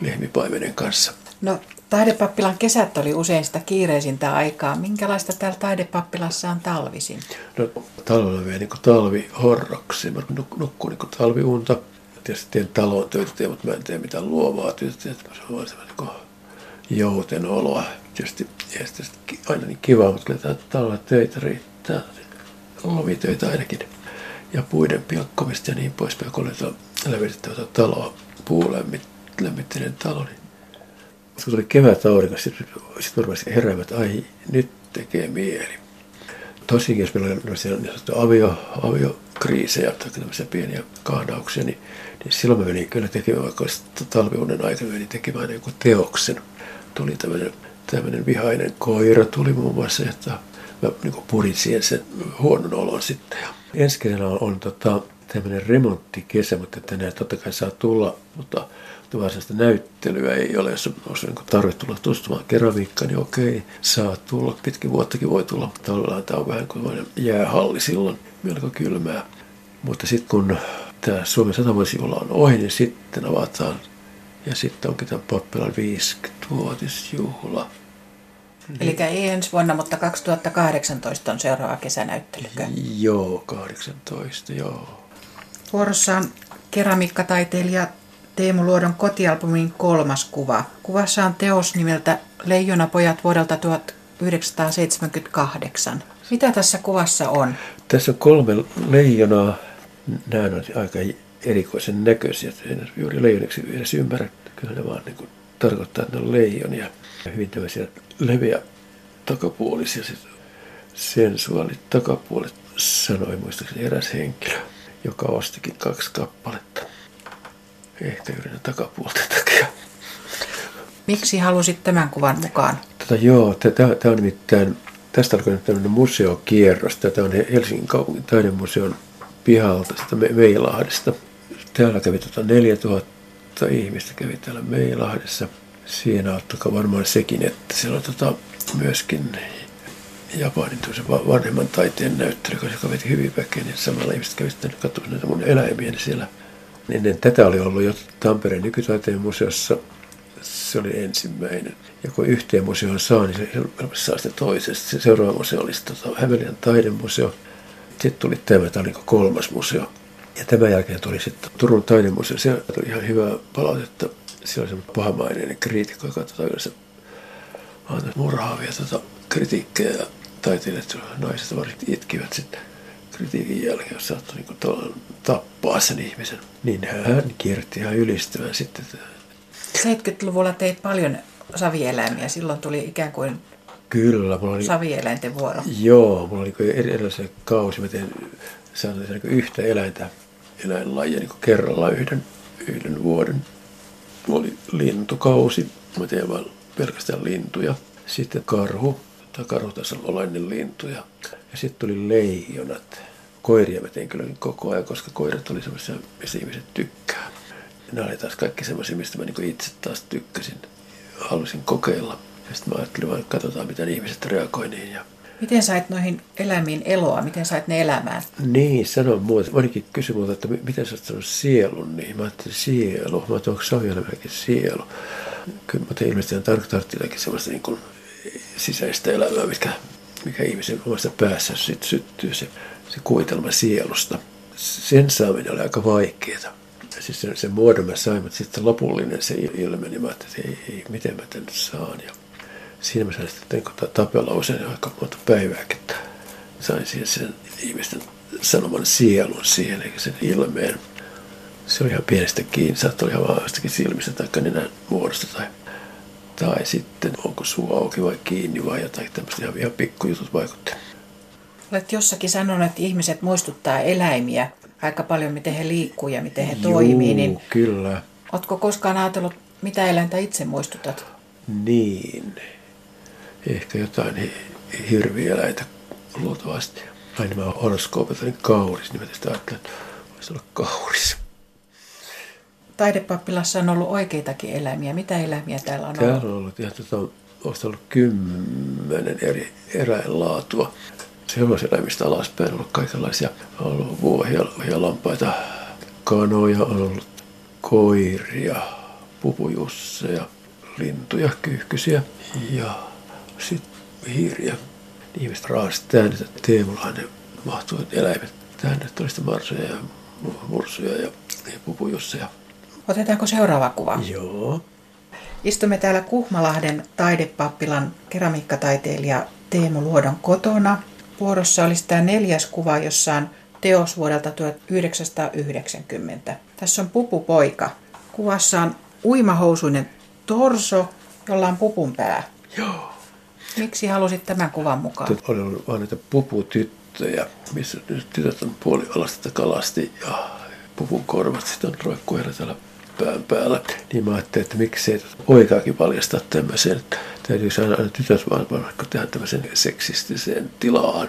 lehmipaimenen kanssa. No, taidepappilan kesät oli usein sitä kiireisintä aikaa. Minkälaista täällä taidepappilassa on talvisin? No, talvella vielä niin talvi horroksi. Mä nuk- nukkun niin talviunta. Tietysti teen talon töitä, mutta mä en tee mitään luovaa työtä. Se on vaan semmoinen niin jouten oloa. Tietysti, tietysti aina niin kiva, mutta kyllä täällä töitä riittää. Lomitöitä ainakin. Ja puiden pilkkomista ja niin poispäin, kun oli lämmitetty taloa, puulämmitteinen talo, niin kun tuli kevät aurinko, sitten sit että ai, nyt tekee mieli. Tosin jos meillä on niin avio, aviokriisejä tai tämmöisiä pieniä kahdauksia, niin, niin silloin mä menin kyllä tekemään, vaikka talviunen aikana menin tekemään joku teoksen. Tuli tämmöinen, tämmöinen vihainen koira, tuli muun muassa, että mä niin purin siihen sen huonon olon sitten. Ensi on, on tota, tämmöinen remonttikesä, mutta tänään totta kai saa tulla, mutta varsinaista näyttelyä ei ole, jos on niin tarve tulla tutustumaan keramiikkaan, niin okei, saa tulla. Pitkin vuottakin voi tulla, mutta tavallaan tämä on vähän kuin jäähalli silloin, melko kylmää. Mutta sitten kun tämä Suomen satavuosijuhla on ohi, niin sitten avataan. Ja sitten onkin tämän pappilan 50-vuotisjuhla. Niin. Eli ei ensi vuonna, mutta 2018 on seuraava kesänäyttelykö? Joo, 18, joo. Vuorossa on keramiikkataiteilija Teemu Luodon kotialbumin kolmas kuva. Kuvassa on teos nimeltä Leijonapojat vuodelta 1978. Mitä tässä kuvassa on? Tässä on kolme leijonaa. Nämä on aika erikoisen näköisiä. En juuri leijoniksi edes ymmärrä. Kyllä ne vaan niin tarkoittaa, että ne on leijonia. Hyvin tämmöisiä leviä takapuolisia. Sensuaalit takapuolet, sanoi muistaakseni eräs henkilö, joka ostikin kaksi kappaletta ehkä juuri takapuolta takia. Miksi halusit tämän kuvan mukaan? Tota, joo, tämä on nimittäin, tästä alkoi tämmöinen museokierros. Tämä on Helsingin kaupungin taidemuseon pihalta, sitä Meilahdesta. Täällä kävi tota 4000 ihmistä kävi täällä Meilahdessa. Siinä auttoi varmaan sekin, että siellä on tota myöskin Japanin vanhemman taiteen näyttely, joka veti hyvin väkeä, niin samalla ihmiset kävivät katsomaan näitä mun eläimiä niin siellä Ennen tätä oli ollut jo Tampereen nykytaiteen museossa. Se oli ensimmäinen. Ja kun yhteen museoon saa, niin se helposti saa sitä toisesta. Se seuraava museo oli tota Hämeenlinnan taidemuseo. Sitten tuli tämä, tämä oli kolmas museo. Ja tämän jälkeen tuli sitten Turun taidemuseo. Se oli ihan hyvää palautetta. Se oli semmoinen pahamainen kriitikko, joka tota yleensä murhaavia tota kritiikkejä. Ja taiteilijat, naiset varsinkin itkivät sitten kritiikin jälkeen, jos saattoi niin tappaa sen ihmisen, niin hän kierti ihan ylistämään sitten. 70-luvulla teit paljon savieläimiä. Silloin tuli ikään kuin Kyllä, mulla oli, savieläinten vuoro. Joo, mulla oli erilaisia kausi. Mä tein sanotaan, niin yhtä eläintä, eläinlajia niin kerrallaan yhden, yhden vuoden. Mulla oli lintukausi. Mä tein vain pelkästään lintuja. Sitten karhu, tai karhutasollainen lintu. Ja, ja sitten tuli leijonat koiria mä tein kyllä koko ajan, koska koirat oli semmoisia, missä ihmiset tykkää. Nämä oli taas kaikki semmoisia, mistä mä niin itse taas tykkäsin. Halusin kokeilla. Ja sitten mä ajattelin vaan, että katsotaan, miten ihmiset reagoi niin. Ja Miten sait noihin eläimiin eloa? Miten sait ne elämään? Niin, sanon muuta. Monikin kysyi multa, että miten sä oot sanonut sielun niin. Mä ajattelin sielu. Mä ajattelin, onko savioelämäkin sielu? Kyllä mä tein ilmeisesti tarkoitattiinkin semmoista niin kuin sisäistä elämää, mikä, mikä ihmisen omassa päässä sitten syttyy. Se se kuvitelma sielusta. Sen saaminen oli aika vaikeaa. Siis sen, sen muodon mä sain, mutta sitten lopullinen se ilmeni, mä että ei, ei, miten mä tämän saan. Ja siinä mä sain sitten niin tapella usein aika monta päivääkin, että sain siihen sen ihmisten sanoman sielun siihen, eikä sen ilmeen. Se oli ihan pienestä kiinni, saattoi ihan vaan jostakin silmistä tai nenän muodosta tai, tai sitten onko suu auki vai kiinni vai jotain tämmöistä ihan, ihan pikkujutut vaikutti. Olet jossakin sanonut, että ihmiset muistuttaa eläimiä aika paljon, miten he liikkuu ja miten he Juu, toimii. Niin kyllä. Oletko koskaan ajatellut, mitä eläintä itse muistutat? Niin. Ehkä jotain hirvieläitä luultavasti. Aina mä horoskoopilta niin kauris, niin mä tästä ajattelen, että voisi olla kauris. Taidepappilassa on ollut oikeitakin eläimiä. Mitä eläimiä täällä on täällä ollut? Täällä on ollut, ihan, tota, ollut kymmenen eri eräinlaatua hevoseläimistä alaspäin on ollut kaikenlaisia. On ollut vuohia ja lampaita, kanoja, on ollut koiria, pupujusseja, lintuja, kyyhkysiä ja sitten hiiriä. Ihmiset raasti tänne, että Teemullahan ne mahtuvat eläimet tänne. Sitten marsoja ja mursuja ja, ja pupujusseja. Otetaanko seuraava kuva? Joo. Istumme täällä Kuhmalahden taidepappilan keramiikkataiteilija Teemu Luodon kotona. Vuorossa olisi tämä neljäs kuva, jossa on teos vuodelta 1990. Tässä on pupupoika. Kuvassa on uimahousuinen torso, jolla on pupun pää. Joo. Miksi halusit tämän kuvan mukaan? Oli ollut vain näitä puputyttöjä, missä tytöt on puolialasta kalasti ja pupun korvat sitten on roikkuilla täällä pään päällä. Niin mä ajattelin, että miksei poikaakin paljastaa tämmöisen. Täytyy aina, aina tytöt vaan vaikka tehdä tämmöisen seksistiseen tilaan.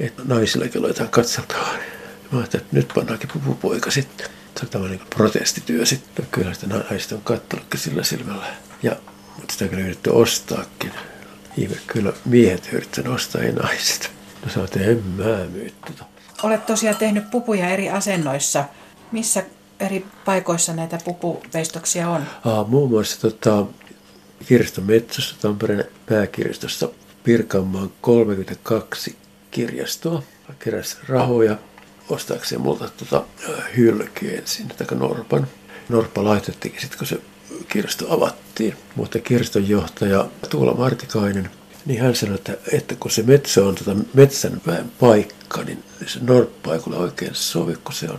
Että naisillakin aletaan katseltaan. Mä ajattelin, että nyt pannaankin pupupoika sitten. Se on tämmöinen niin protestityö sitten. Kyllä sitä naiset on katsonutkin sillä silmällä. Ja, mutta sitä kyllä yritetty ostaakin. Ihme, kyllä miehet yrittävät ostaa, ei naiset. No sä oot, en mä myy tota. Olet tosiaan tehnyt pupuja eri asennoissa. Missä eri paikoissa näitä pupuveistoksia on? Aa, muun muassa tota, kirjaston Metsossa, Tampereen pääkirjastossa Pirkanmaan 32 kirjastoa. Keräsi rahoja ostaakseen multa tota, hylkeen sinne, tai Norpan. Norppa laitettiin sitten, kun se kirjasto avattiin. Mutta kirjaston johtaja Tuula Martikainen, niin hän sanoi, että, että kun se metsä on tota metsän paikka, niin se norppa ei oikein sovi, kun se on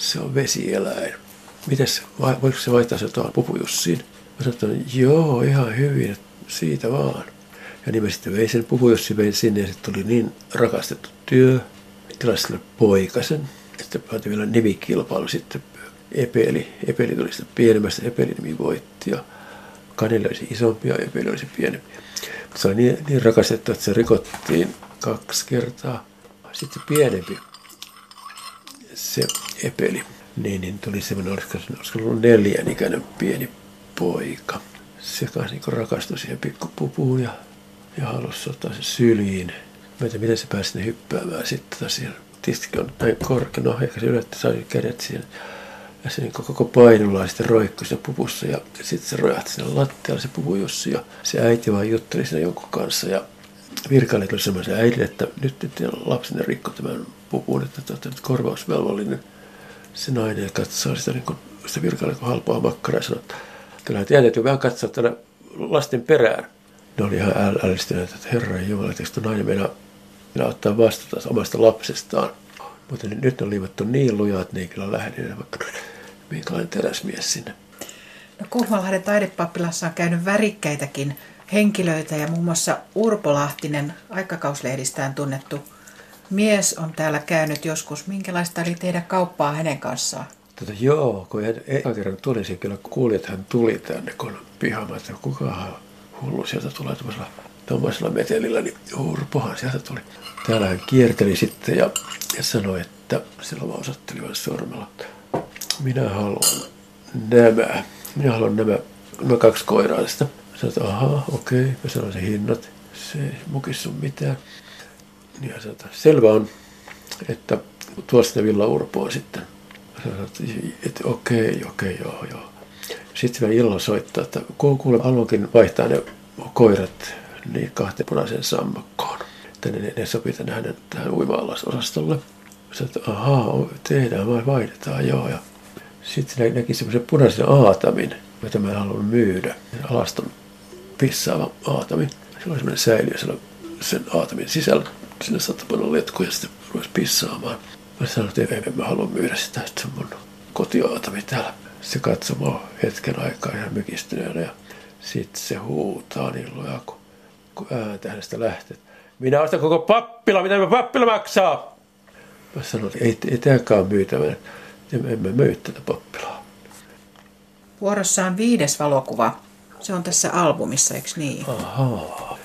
se on vesieläin. Mites, voiko se vaihtaa se tuohon pupujussiin? Mä sanoin, että joo, ihan hyvin, siitä vaan. Ja niin mä sitten vein sen pupujussin, vein sinne ja sitten tuli niin rakastettu työ. Tilasi sille poikasen. Sitten pantiin vielä nimikilpailu sitten. Epeli, Epeli tuli sitten pienemmästä, Epeli nimi voitti ja Kaneli olisi isompi ja Epeli olisi pienempi. Se oli niin, niin rakastettu, että se rikottiin kaksi kertaa. Sitten pienempi se epeli. Niin, niin tuli semmoinen, olisiko, olisiko ollut neljän ikäinen pieni poika. Se kanssa niin rakastui siihen pikkupupuun ja, ja halusi ottaa sen syliin. Mä en tiedä, miten se pääsi sinne hyppäämään sitten tota. Tietysti on näin korkea, no ehkä se yleensä sai kädet siihen. Ja se niin koko painulla sitten roikkui siinä pupussa ja sitten se rojahti sinne lattialle se pupujussi ja se äiti vaan jutteli siinä jonkun kanssa ja virkailijat oli semmoisen äidille, että nyt, nyt lapsenne rikko tämän pupuun, että te nyt korvausvelvollinen. Se nainen katsoo sitä, niin kuin, sitä virkailijat kuin halpaa makkaraa ja sanoo, että kyllähän teidän täytyy vähän katsoa tänne lasten perään. Ne oli ihan ällistyneet, että herra Jumala, että nainen meinaa, meinaa ottaa vastuuta omasta lapsestaan. Mutta nyt on liivattu niin lujaa, että ne ei kyllä lähde, vaikka minkälainen teräsmies sinne. No Kuhmalahden taidepappilassa on käynyt värikkäitäkin henkilöitä ja muun muassa Urpo Lahtinen, aikakauslehdistään tunnettu mies on täällä käynyt joskus. Minkälaista oli tehdä kauppaa hänen kanssaan? Tota, joo, kun hän eka kerran tuli, se kyllä kuuli, että hän tuli tänne, kun pihama, että kukahan hullu sieltä tulee tuollaisella, tuollaisella metelillä, niin Urpohan sieltä tuli. Täällä hän kierteli sitten ja, ja sanoi, että silloin vaan osoitteli vain sormella, minä haluan nämä, minä haluan nämä, nämä kaksi koiraa Sanoin, että ahaa, okei. Mä sanoin se hinnat. Se ei mukissu mitään. Niin hän sanoi, että selvä on, että tuosta Villa Urpoa sitten. Mä sanoin, että, että okei, okei, joo, joo. Sitten vielä illalla soittaa, että kuule, haluankin vaihtaa ne koirat niin kahteen punaiseen sammakkoon. Että ne, ne sopii tänne hänen tähän uima-alasosastolle. Sanoin, että ahaa, tehdään vai vaihdetaan, joo. Ja sitten näki semmoisen punaisen aatamin, jota mä haluan myydä. Alaston pissaava aatami. Se oli semmoinen säiliö siellä sen aatamin sisällä. Sinne saattoi panna letkuja ja sitten rupesi pissaamaan. Mä sanoin, että en, mä halua myydä sitä, että se on mun kotiaatami täällä. Se katsoi mua hetken aikaa ihan mykistyneenä ja sitten se huutaa niin lujaa, kun, kun ääntä hänestä lähtee. Minä ostan koko pappila, mitä mä pappila maksaa? Mä sanoin, että ei, ei tämäkään myytävä. En mä myy tätä pappilaa. Vuorossa on viides valokuva. Se on tässä albumissa, eikö niin? Ahaa,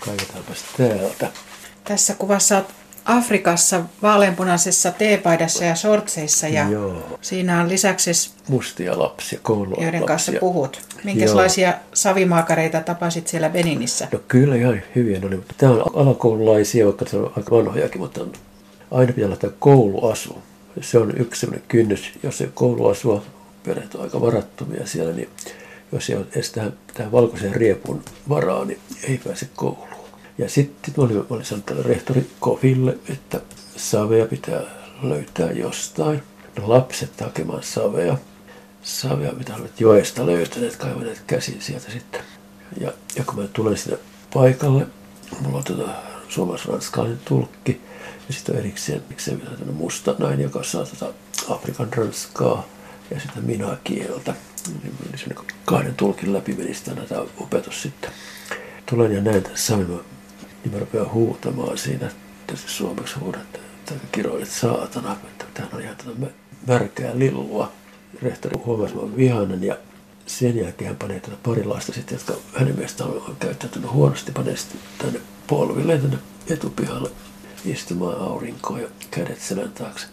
kaivetaanpas täältä. Tässä kuvassa olet Afrikassa vaaleanpunaisessa teepaidassa ja sortseissa ja Joo. siinä on lisäksi, Mustia lapsia, koululapsia. joiden kanssa puhut. Minkälaisia savimaakareita tapasit siellä Beninissä? No kyllä ihan hyviä ne oli, mutta tämä on alakoululaisia, vaikka se on aika vanhojakin, mutta aina pitää lähteä kouluasu. Se on yksi sellainen kynnys, jos ei kouluasua, perheet on aika varattomia siellä, niin jos ei ole edes tähän, tähän valkoiseen riepun varaa, niin ei pääse kouluun. Ja sitten mä olin sanonut rehtori Kofille, että savea pitää löytää jostain. No lapset hakemaan savea. Savea, mitä olet joesta löytäneet, kaivaneet käsin sieltä sitten. Ja, ja kun mä tulen sinne paikalle, mulla on tota suomalais-ranskalainen tulkki, ja sitten on erikseen, erikseen musta nainen, joka saa tota Afrikan ranskaa ja sitä minä kieltä. Niin kahden tulkin läpi meni näitä opetus sitten. Tulen ja näen tässä sain, niin mä rupean huutamaan siinä, se suomeksi huudan, että kiroilet saatana, että tämähän on ihan tätä märkää lillua. Rehtori huomasi, että vihainen ja sen jälkeen hän panee tätä parilaista sitten, jotka hänen mielestään on käyttäytynyt huonosti, panee sitten tänne polville tänne etupihalle istumaan aurinkoon ja kädet selän taakse.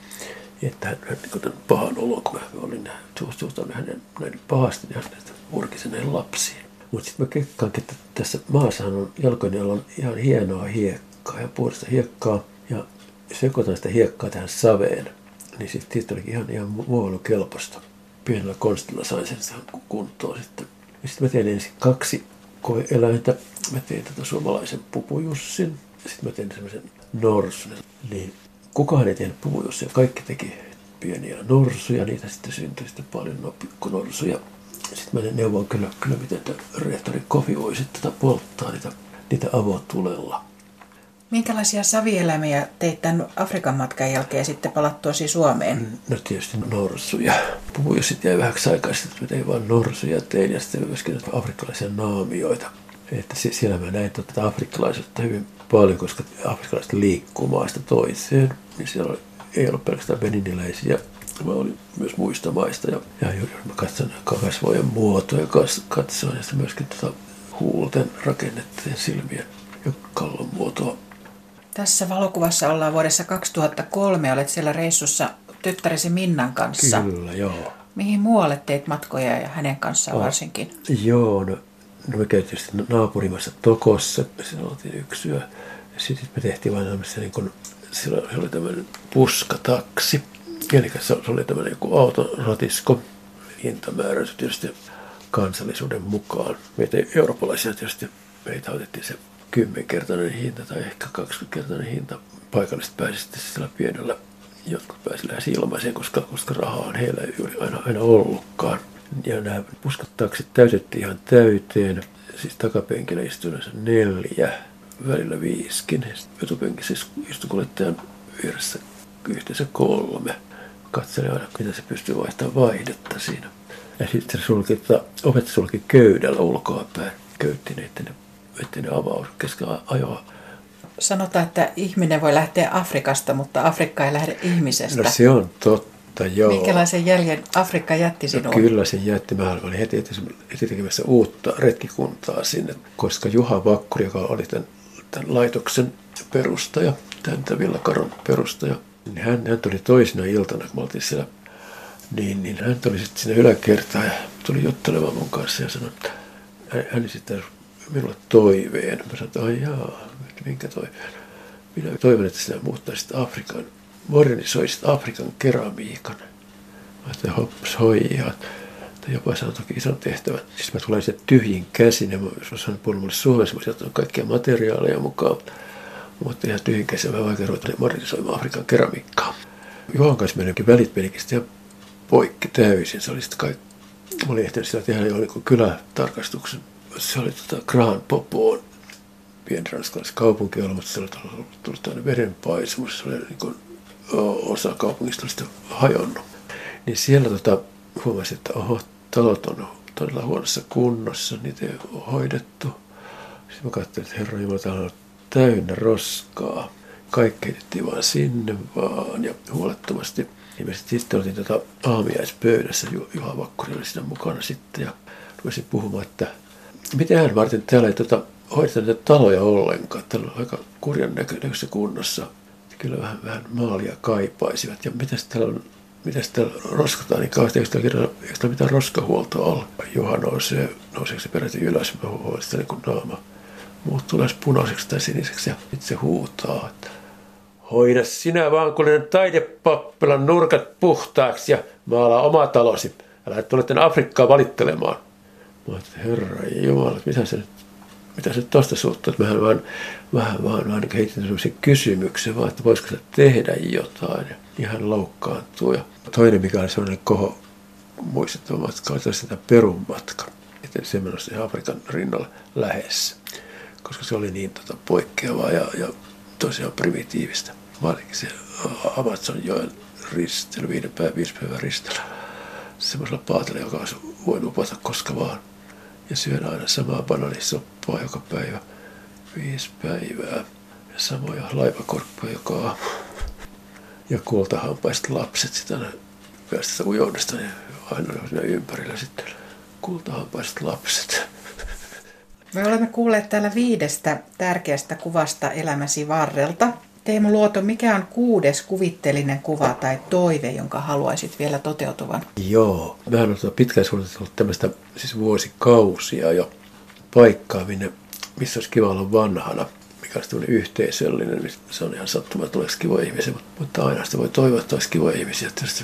Että hän, hän niin pahan olon, kun mä olin suhtautunut hänen näin pahasti, hän urkisi näihin lapsiin. Mutta sitten mä kekkaankin, että tässä maassahan on jalkojen on ihan hienoa hiekkaa ja puhdasta hiekkaa. Ja sekoitan sitä hiekkaa tähän saveen, niin sitten siitä olikin ihan, ihan muovilukelpoista. Pienellä konstilla sain sen kuntoon sitten. Ja sitten mä tein ensin kaksi koeeläintä. Mä tein tätä suomalaisen pupujussin. Sitten mä tein semmoisen norsun. Niin kukaan ei tehnyt pupujussia. Kaikki teki pieniä norsuja. Niitä sitten syntyi sitten paljon no, pikkunorsuja. Sitten mä neuvon kyllä, kyllä miten rehtori Kofi voisi tätä polttaa niitä, niitä avotulella. Minkälaisia savieläimiä teit tämän Afrikan matkan jälkeen sitten palattuasi Suomeen? No tietysti norsuja. Puhuin sitten jäi vähäksi aikaa sitten, että tein vain norsuja tein ja sitten myöskin afrikkalaisia naamioita. Että siellä mä näin tuota afrikkalaisuutta hyvin paljon, koska afrikkalaiset liikkuu maasta toiseen. Niin siellä oli, ei ollut pelkästään beniniläisiä, vaan oli myös muista maista. Ja, ja jos mä katson kasvojen muotoja, katsoin ja sitten myöskin tuota huulten rakennetteen silmien ja kallon muotoa tässä valokuvassa ollaan vuodessa 2003. Olet siellä reissussa tyttäresi Minnan kanssa. Kyllä, joo. Mihin muualle teit matkoja ja hänen kanssaan oh. varsinkin? Joo, no, no me käytiin sitten naapurimassa Tokossa. Siinä oltiin yksi yö. Ja sitten me tehtiin vain niin silloin oli tämmöinen puskataksi. Eli se oli tämmöinen joku autoratisko. Hintamäärä tietysti kansallisuuden mukaan. Meitä eurooppalaisia tietysti meitä otettiin se kymmenkertainen hinta tai ehkä 20-kertainen hinta. Paikalliset pääsivät sitten sillä pienellä, jotkut pääsivät lähes ilmaiseen, koska, koska rahaa on heillä ei juuri aina, aina ollutkaan. Ja nämä puskattaksit täytettiin ihan täyteen, siis takapenkillä istuneessa neljä, välillä viiskin. Etupenkissä istui kuljettajan vieressä yhteensä kolme. Katselin aina, mitä se pystyy vaihtamaan vaihdetta siinä. Ja sitten se sulki, opettaja sulki köydellä ulkoapäin. Köytti niiden ne avaus kesken ajoa. Sanotaan, että ihminen voi lähteä Afrikasta, mutta Afrikka ei lähde ihmisestä. No se on totta, joo. Minkälaisen jäljen Afrikka jätti sinuun? No, kyllä se jätti. Mä olin heti, heti tekemässä uutta retkikuntaa sinne, koska Juha Vakkuri, joka oli tämän, tämän laitoksen perustaja, tämän Villakaron perustaja, niin hän, hän tuli toisena iltana, kun me oltiin siellä, niin, niin hän tuli sitten sinne yläkertaan ja tuli juttelemaan mun kanssa ja sanoi, että hän esittää minulle toiveen. Mä sanoin, että ai jaa, minkä toiveen? Minä toivon, että sinä muuttaisit Afrikan, modernisoisit Afrikan keramiikan. Mä ajattelin, hoppas hoijaa. Tai jopa toki ison tehtävän. Siis mä tulen sieltä tyhjin käsin ja mä sanoin puolella mulle Suomessa, mä sieltä kaikkia materiaaleja mukaan. Mutta ihan tyhjin käsin mä vaikea ruveta modernisoimaan Afrikan keramiikkaa. Juhan kanssa menikin välit menikin sitten poikki täysin. Se oli sitten kaikki. Mä olin ehtinyt sitä tehdä jo niin kylätarkastuksen se oli tota Grand Popoon pieni kaupunki mutta se oli tullut tämmöinen verenpaisumus. Se oli niin kuin, osa kaupungista oli sitten hajonnut. Niin siellä tota, huomasin, että oho, talot on todella huonossa kunnossa, niitä ei ole hoidettu. Sitten mä katsoin, että herra Jumala, on täynnä roskaa. Kaikki heitettiin vaan sinne vaan ja huolettomasti. Ilmeisesti sitten oltiin tota aamiaispöydässä, Juha Vakkuri oli siinä mukana sitten ja rupesin puhumaan, että miten varten täällä ei tota, hoideta näitä taloja ollenkaan. Täällä on aika kurjan näköisessä kunnossa. Kyllä vähän, vähän maalia kaipaisivat. Ja mitäs täällä on mitäs täällä roskataan niin kauheasti, eikö täällä, eikö mitään roskahuoltoa ole? Juha nousee, nouseeko se peräti ylös, mä huomaan sitä niin kuin naama muuttuu lähes punaiseksi tai siniseksi ja sitten se huutaa, että hoida sinä vaan kuule taidepappilan nurkat puhtaaksi ja maala oma talosi. Älä tule tänne Afrikkaan valittelemaan. Mä ajattelin, herra Jumala, mitä se nyt mitä se tuosta suhtuu, että mehän vaan, vähän vaan, vaan heitin sellaisen kysymyksen vaan, että voisiko se tehdä jotain. Ja ihan loukkaantuu. Ja toinen, mikä oli sellainen koho muistettava matka, oli sitä Perun matka. Että se menossa Afrikan rinnalla lähes, koska se oli niin tota, poikkeavaa ja, ja tosiaan primitiivistä. Varsinkin se Amazonjoen ristely, viiden päivän, viisi päivän ristely. Semmoisella paatilla, joka olisi voinut upota koska vaan ja syön aina samaa bananisoppaa joka päivä. Viisi päivää. Ja samoja laivakorppuja joka aamu. Ja kultahampaiset lapset sitä päästä ujoudesta, niin aina oli siinä ympärillä sitten kultahampaiset lapset. Me olemme kuulleet täällä viidestä tärkeästä kuvasta elämäsi varrelta. Teemu Luoto, mikä on kuudes kuvittelinen kuva tai toive, jonka haluaisit vielä toteutuvan? Joo, mehän on pitkään suunnitellut tämmöistä siis vuosikausia jo paikkaa, minne, missä olisi kiva olla vanhana mikä olisi yhteisöllinen, se on ihan sattuma, että olisi kivoja ihmisiä, mutta aina sitä voi toivoa, että olisi kivoja ihmisiä. Tietysti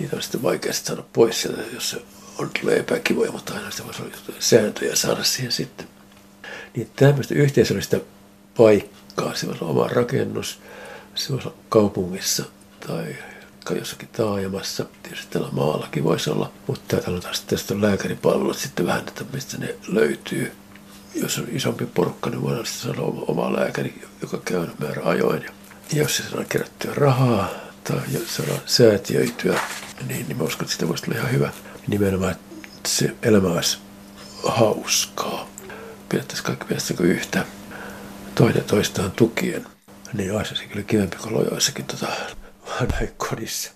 niitä on sitten vaikea saada pois sieltä, jos se on tulee epäkivoja, mutta aina sitä voisi olla sääntöjä saada siihen sitten. Niin tämmöistä yhteisöllistä paikkaa paikkaa. Se voisi olla oma rakennus, se voisi olla kaupungissa tai jossakin taajamassa. Tietysti täällä maallakin voisi olla, mutta täällä on taas tästä lääkäripalvelut sitten vähän, että mistä ne löytyy. Jos on isompi porukka, niin voidaan sitten saada oma lääkäri, joka käy määrä ajoin. Ja jos se saadaan kerättyä rahaa tai jos saadaan säätiöityä, niin, niin mä uskon, että sitä voisi olla ihan hyvä. Nimenomaan, että se elämä olisi hauskaa. Pidettäisiin kaikki yhtä toinen toistaan tukien, niin olisi se kyllä kivempi kuin lojoissakin tota, kodissa.